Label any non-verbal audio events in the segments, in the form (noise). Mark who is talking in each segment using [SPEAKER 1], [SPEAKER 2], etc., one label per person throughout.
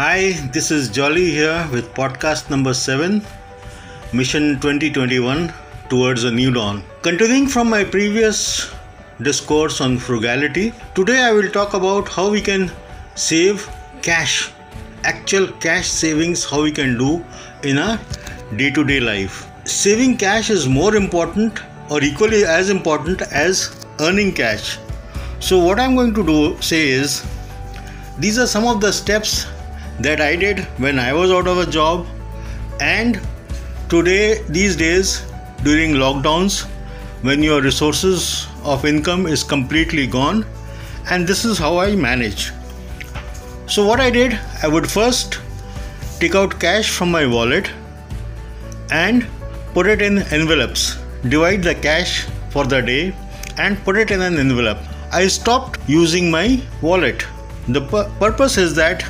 [SPEAKER 1] Hi, this is Jolly here with podcast number 7, Mission 2021 Towards a New Dawn. Continuing from my previous discourse on frugality, today I will talk about how we can save cash, actual cash savings, how we can do in a day to day life. Saving cash is more important or equally as important as earning cash. So, what I'm going to do say is these are some of the steps that I did when I was out of a job, and today, these days, during lockdowns, when your resources of income is completely gone, and this is how I manage. So, what I did, I would first take out cash from my wallet and put it in envelopes, divide the cash for the day, and put it in an envelope. I stopped using my wallet. The pur- purpose is that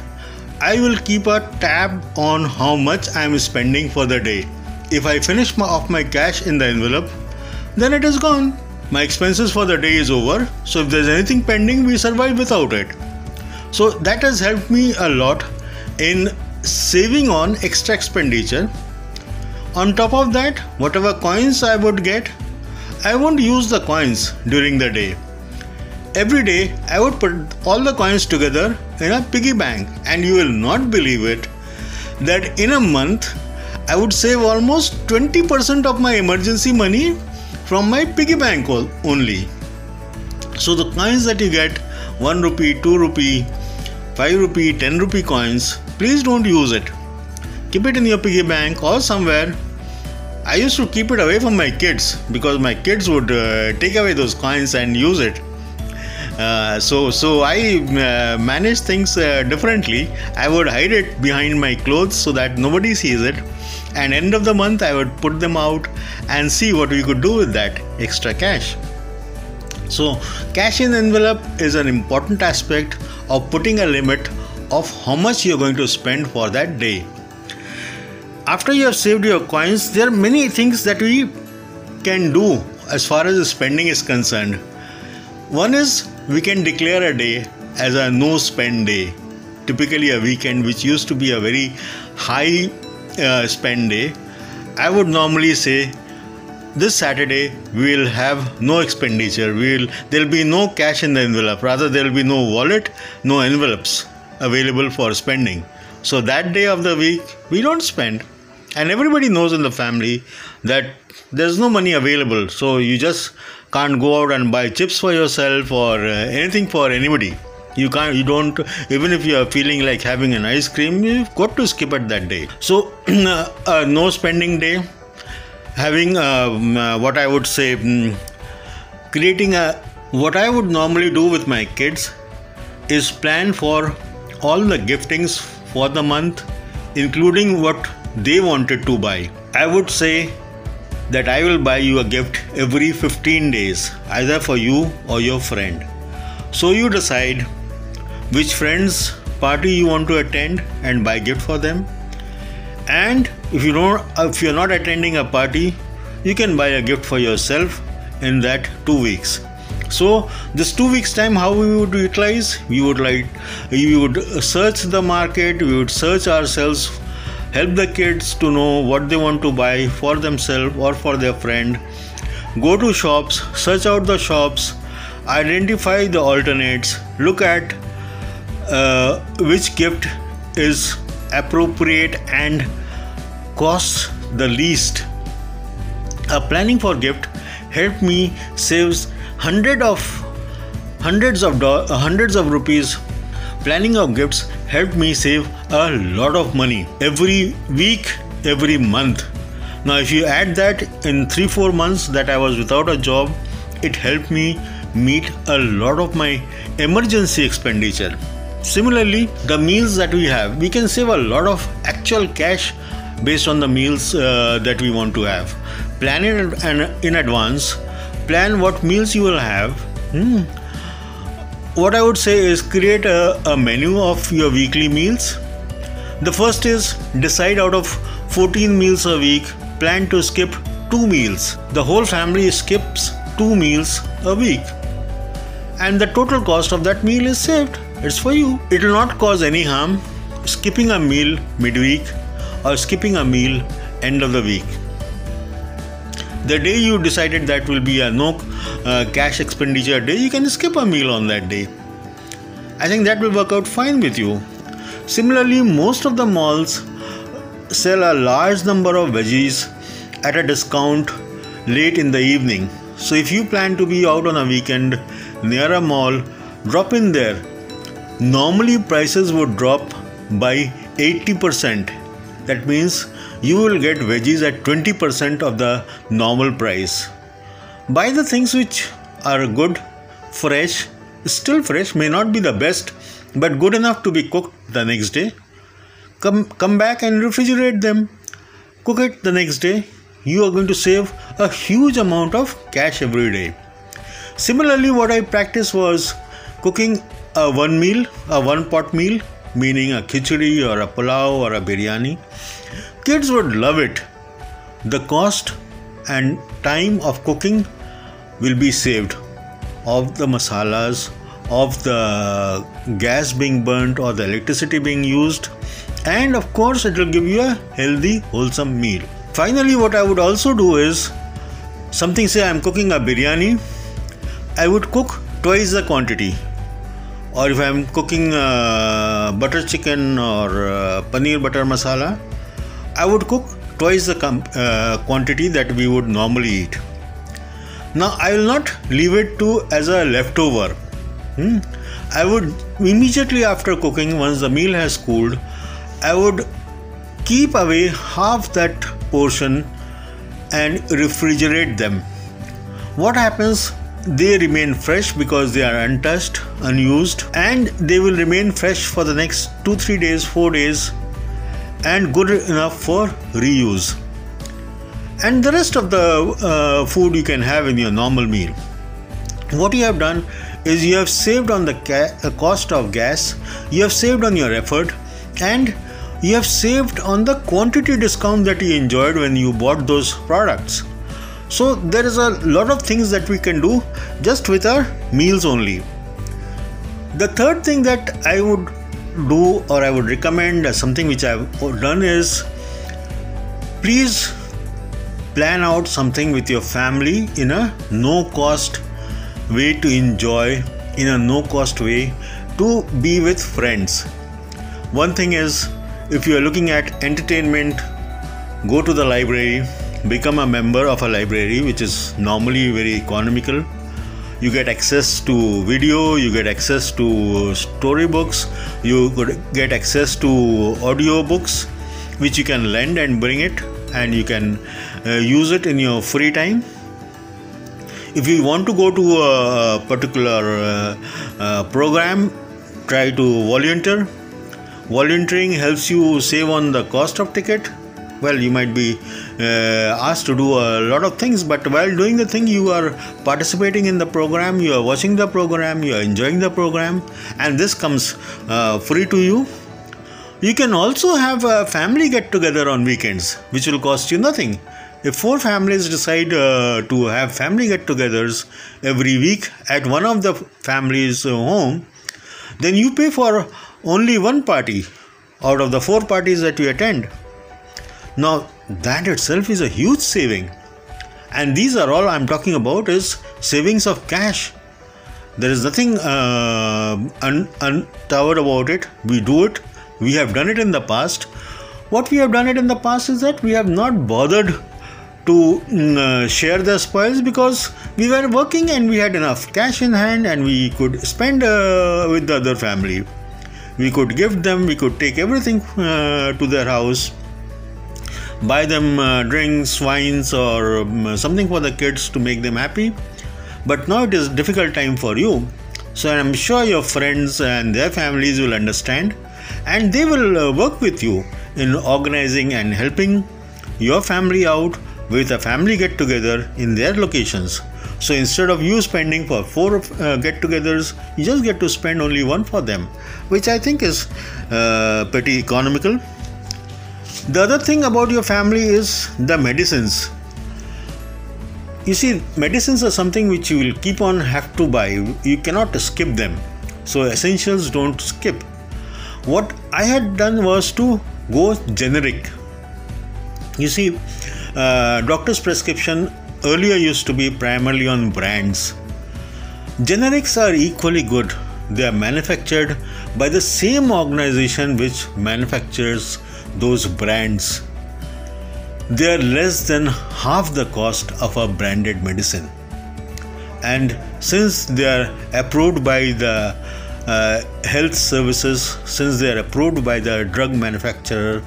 [SPEAKER 1] I will keep a tab on how much I am spending for the day. If I finish my, off my cash in the envelope, then it is gone. My expenses for the day is over. So if there's anything pending, we survive without it. So that has helped me a lot in saving on extra expenditure. On top of that, whatever coins I would get, I won't use the coins during the day every day I would put all the coins together in a piggy bank, and you will not believe it that in a month I would save almost 20% of my emergency money from my piggy bank only. So the coins that you get 1 rupee, 2 rupee, 5 rupee, 10 rupee coins, please don't use it. Keep it in your piggy bank or somewhere. I used to keep it away from my kids because my kids would uh, take away those coins and use it uh, so so I uh, manage things uh, differently. I would hide it behind my clothes so that nobody sees it. And end of the month, I would put them out and see what we could do with that extra cash. So cash in envelope is an important aspect of putting a limit of how much you're going to spend for that day. After you have saved your coins, there are many things that we can do as far as spending is concerned. One is we can declare a day as a no spend day. Typically a weekend which used to be a very high uh, spend day i would normally say this saturday we will have no expenditure. We will there'll be no cash in the envelope. Rather there'll be no wallet no envelopes available for spending. So that day of the week we don't spend. And everybody knows in the family that there's no money available. So you just can't go out and buy chips for yourself or uh, anything for anybody. You can't you don't even if you are feeling like having an ice cream you've got to skip it that day. So (clears throat) uh, uh, no spending day. Having um, uh, what i would say um, creating a what i would normally do with my kids is plan for all the giftings for the month including what they wanted to buy. I would say that I will buy you a gift every 15 days, either for you or your friend. So you decide which friend's party you want to attend and buy gift for them. And if you don't if you're not attending a party, you can buy a gift for yourself in that 2 weeks. So this 2 weeks time how we would utilize we would like we would search the market, we would search ourselves help the kids to know what they want to buy for themselves or for their friend. Go to shops search out the shops identify the alternates look at uh, which gift is appropriate and costs the least. A planning for gift helped me saves hundred of hundreds of do- hundreds of rupees. Planning of gifts helped me save a lot of money every week, every month. Now, if you add that in three, four months that I was without a job, it helped me meet a lot of my emergency expenditure. Similarly, the meals that we have, we can save a lot of actual cash based on the meals uh, that we want to have. Plan it in advance, plan what meals you will have. Hmm what I would say is create a, a menu of your weekly meals. The first is decide out of 14 meals a week, plan to skip two meals. The whole family skips two meals a week. And the total cost of that meal is saved. It's for you. It will not cause any harm skipping a meal midweek or skipping a meal end of the week. The day you decided that will be a no uh, cash expenditure day, you can skip a meal on that day. I think that will work out fine with you. Similarly, most of the malls sell a large number of veggies at a discount late in the evening. So if you plan to be out on a weekend near a mall, drop in there. Normally prices would drop by 80%. That means you will get veggies at 20% of the normal price. Buy the things which are good, fresh, still fresh, may not be the best, but good enough to be cooked the next day. Come, come back and refrigerate them. Cook it the next day. You are going to save a huge amount of cash every day. Similarly, what I practiced was cooking a one meal, a one pot meal, meaning a khichdi or a pulao or a biryani. Kids would love it. The cost and time of cooking will be saved of the masalas, of the gas being burnt or the electricity being used, and of course, it will give you a healthy, wholesome meal. Finally, what I would also do is something say I'm cooking a biryani, I would cook twice the quantity. Or if I'm cooking uh, butter chicken or uh, paneer butter masala, I would cook twice the com- uh, quantity that we would normally eat. Now I will not leave it to as a leftover. Hmm? I would immediately after cooking, once the meal has cooled, I would keep away half that portion and refrigerate them. What happens? They remain fresh because they are untouched, unused, and they will remain fresh for the next 2 3 days, 4 days, and good enough for reuse and the rest of the uh, food you can have in your normal meal. What you have done is you have saved on the ca- cost of gas, you have saved on your effort, and you have saved on the quantity discount that you enjoyed when you bought those products. So, there is a lot of things that we can do just with our meals only. The third thing that I would do or I would recommend something which I've done is please plan out something with your family in a no cost way to enjoy, in a no cost way to be with friends. One thing is, if you are looking at entertainment, go to the library, become a member of a library, which is normally very economical. You get access to video, you get access to storybooks, you get access to audio books, which you can lend and bring it and you can uh, use it in your free time. If you want to go to a particular uh, uh, program try to volunteer. Volunteering helps you save on the cost of ticket well you might be uh, asked to do a lot of things but while doing the thing you are participating in the program you are watching the program you are enjoying the program and this comes uh, free to you you can also have a family get together on weekends, which will cost you nothing. If four families decide uh, to have family get togethers every week at one of the families' home, then you pay for only one party out of the four parties that you attend. Now, that itself is a huge saving. And these are all I'm talking about is savings of cash. There is nothing uh, un- untoward about it. We do it we have done it in the past. What we have done it in the past is that we have not bothered to mm, uh, share the spoils because we were working and we had enough cash in hand and we could spend uh, with the other family. We could give them, we could take everything uh, to their house, buy them uh, drinks, wines, or um, something for the kids to make them happy. But now it is difficult time for you. So I'm sure your friends and their families will understand and they will uh, work with you in organizing and helping your family out with a family get together in their locations. So instead of you spending for four uh, get togethers, you just get to spend only one for them, which I think is uh, pretty economical. The other thing about your family is the medicines. You see, medicines are something which you will keep on have to buy. You cannot skip them. So essentials don't skip what I had done was to go generic. You see, uh, doctor's prescription earlier used to be primarily on brands. Generics are equally good. They are manufactured by the same organization which manufactures those brands. They are less than half the cost of a branded medicine. And since they are approved by the uh, health services, since they are approved by the drug manufacturer,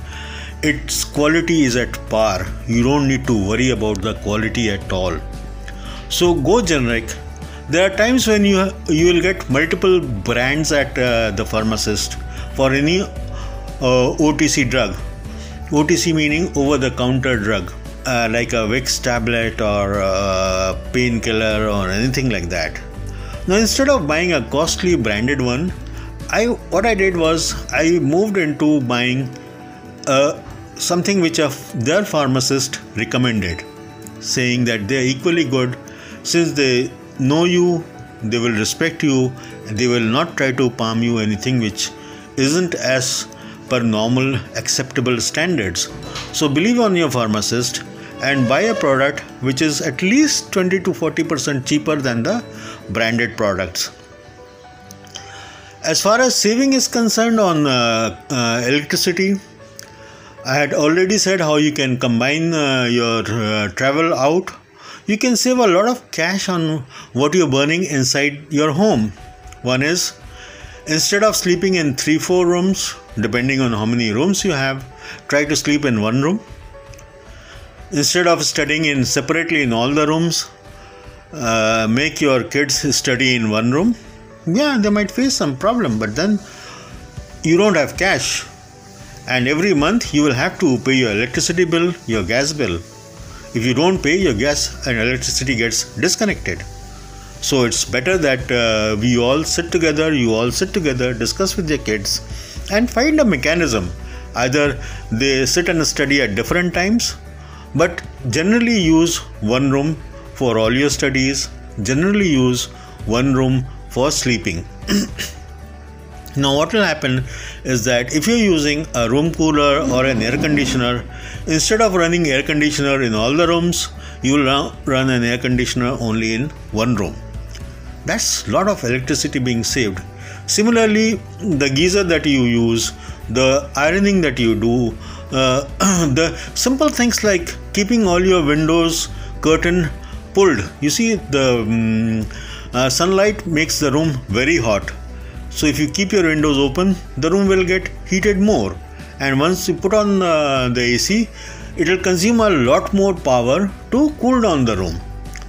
[SPEAKER 1] its quality is at par. You don't need to worry about the quality at all. So go generic. There are times when you you will get multiple brands at uh, the pharmacist for any uh, OTC drug. OTC meaning over the counter drug. Uh, like a Vicks tablet or a painkiller or anything like that. Now instead of buying a costly branded one, I what I did was I moved into buying uh, something which a, their pharmacist recommended, saying that they are equally good since they know you, they will respect you, they will not try to palm you anything which isn't as per normal acceptable standards. So believe on your pharmacist and buy a product which is at least 20 to 40% cheaper than the branded products. As far as saving is concerned on uh, uh, electricity, I had already said how you can combine uh, your uh, travel out. You can save a lot of cash on what you're burning inside your home. One is instead of sleeping in 3 4 rooms, depending on how many rooms you have, try to sleep in one room. Instead of studying in separately in all the rooms uh, make your kids study in one room. Yeah they might face some problem but then you don't have cash. And every month you will have to pay your electricity bill your gas bill if you don't pay your gas and electricity gets disconnected. So it's better that uh, we all sit together you all sit together discuss with your kids and find a mechanism. Either they sit and study at different times but generally use one room for all your studies generally use one room for sleeping (coughs) now what will happen is that if you're using a room cooler or an air conditioner instead of running air conditioner in all the rooms you will run an air conditioner only in one room. That's a lot of electricity being saved. Similarly the geyser that you use the ironing that you do uh, (clears throat) the simple things like keeping all your windows curtain pulled. You see the um, uh, sunlight makes the room very hot so if you keep your windows open the room will get heated more. And once you put on uh, the ac it will consume a lot more power to cool down the room.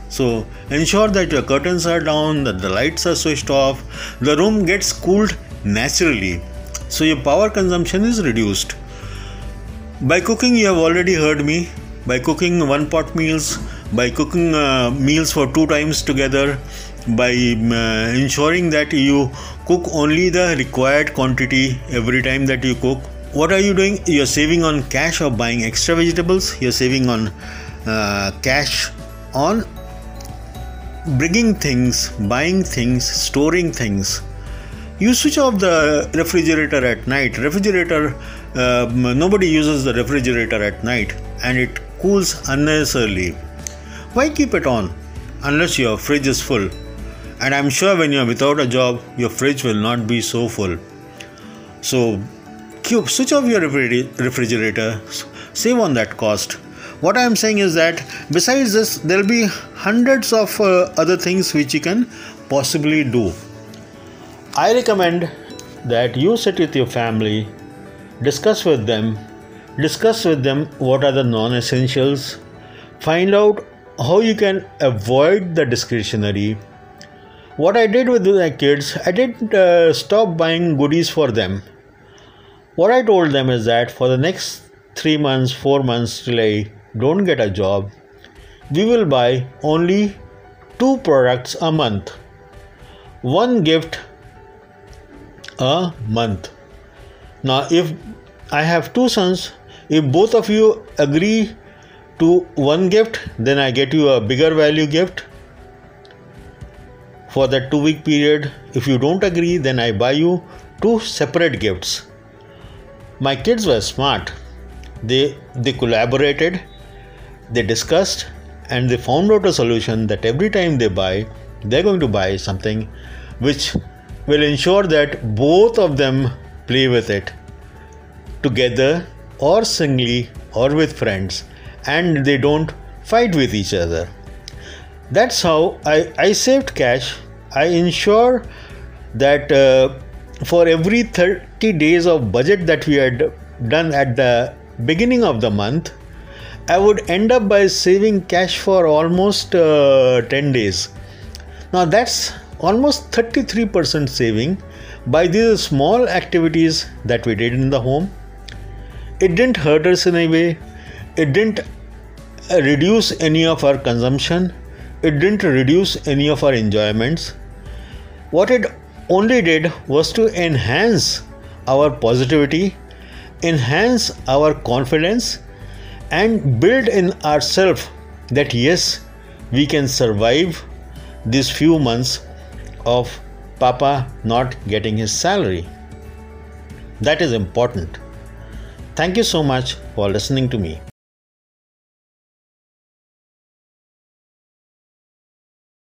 [SPEAKER 1] So ensure that your curtains are down that the lights are switched off. The room gets cooled naturally. So your power consumption is reduced. By cooking, you have already heard me. By cooking one pot meals, by cooking uh, meals for two times together, by uh, ensuring that you cook only the required quantity every time that you cook. What are you doing? You're saving on cash or buying extra vegetables. You're saving on uh, cash on bringing things, buying things, storing things. You switch off the refrigerator at night. Refrigerator uh, nobody uses the refrigerator at night and it cools unnecessarily. Why keep it on unless your fridge is full? And I'm sure when you're without a job, your fridge will not be so full. So, keep, switch off your refrigerator, save on that cost. What I'm saying is that besides this, there'll be hundreds of uh, other things which you can possibly do. I recommend that you sit with your family discuss with them discuss with them what are the non essentials find out how you can avoid the discretionary what i did with my kids i didn't uh, stop buying goodies for them. What i told them is that for the next 3 months 4 months till i don't get a job we will buy only two products a month. One gift a month. Now, if I have two sons, if both of you agree to one gift, then I get you a bigger value gift for that two week period. If you don't agree, then I buy you two separate gifts. My kids were smart. They they collaborated, they discussed, and they found out a solution that every time they buy, they're going to buy something which will ensure that both of them play with it together or singly or with friends and they don't fight with each other. That's how I, I saved cash. I ensure that uh, for every 30 days of budget that we had done at the beginning of the month, I would end up by saving cash for almost uh, 10 days. Now that's almost 33% saving by these small activities that we did in the home. It didn't hurt us in any way, it didn't uh, reduce any of our consumption, it didn't reduce any of our enjoyments. What it only did was to enhance our positivity, enhance our confidence, and build in ourselves that yes, we can survive these few months of Papa not getting his salary. That is important. Thank you so much for listening to me.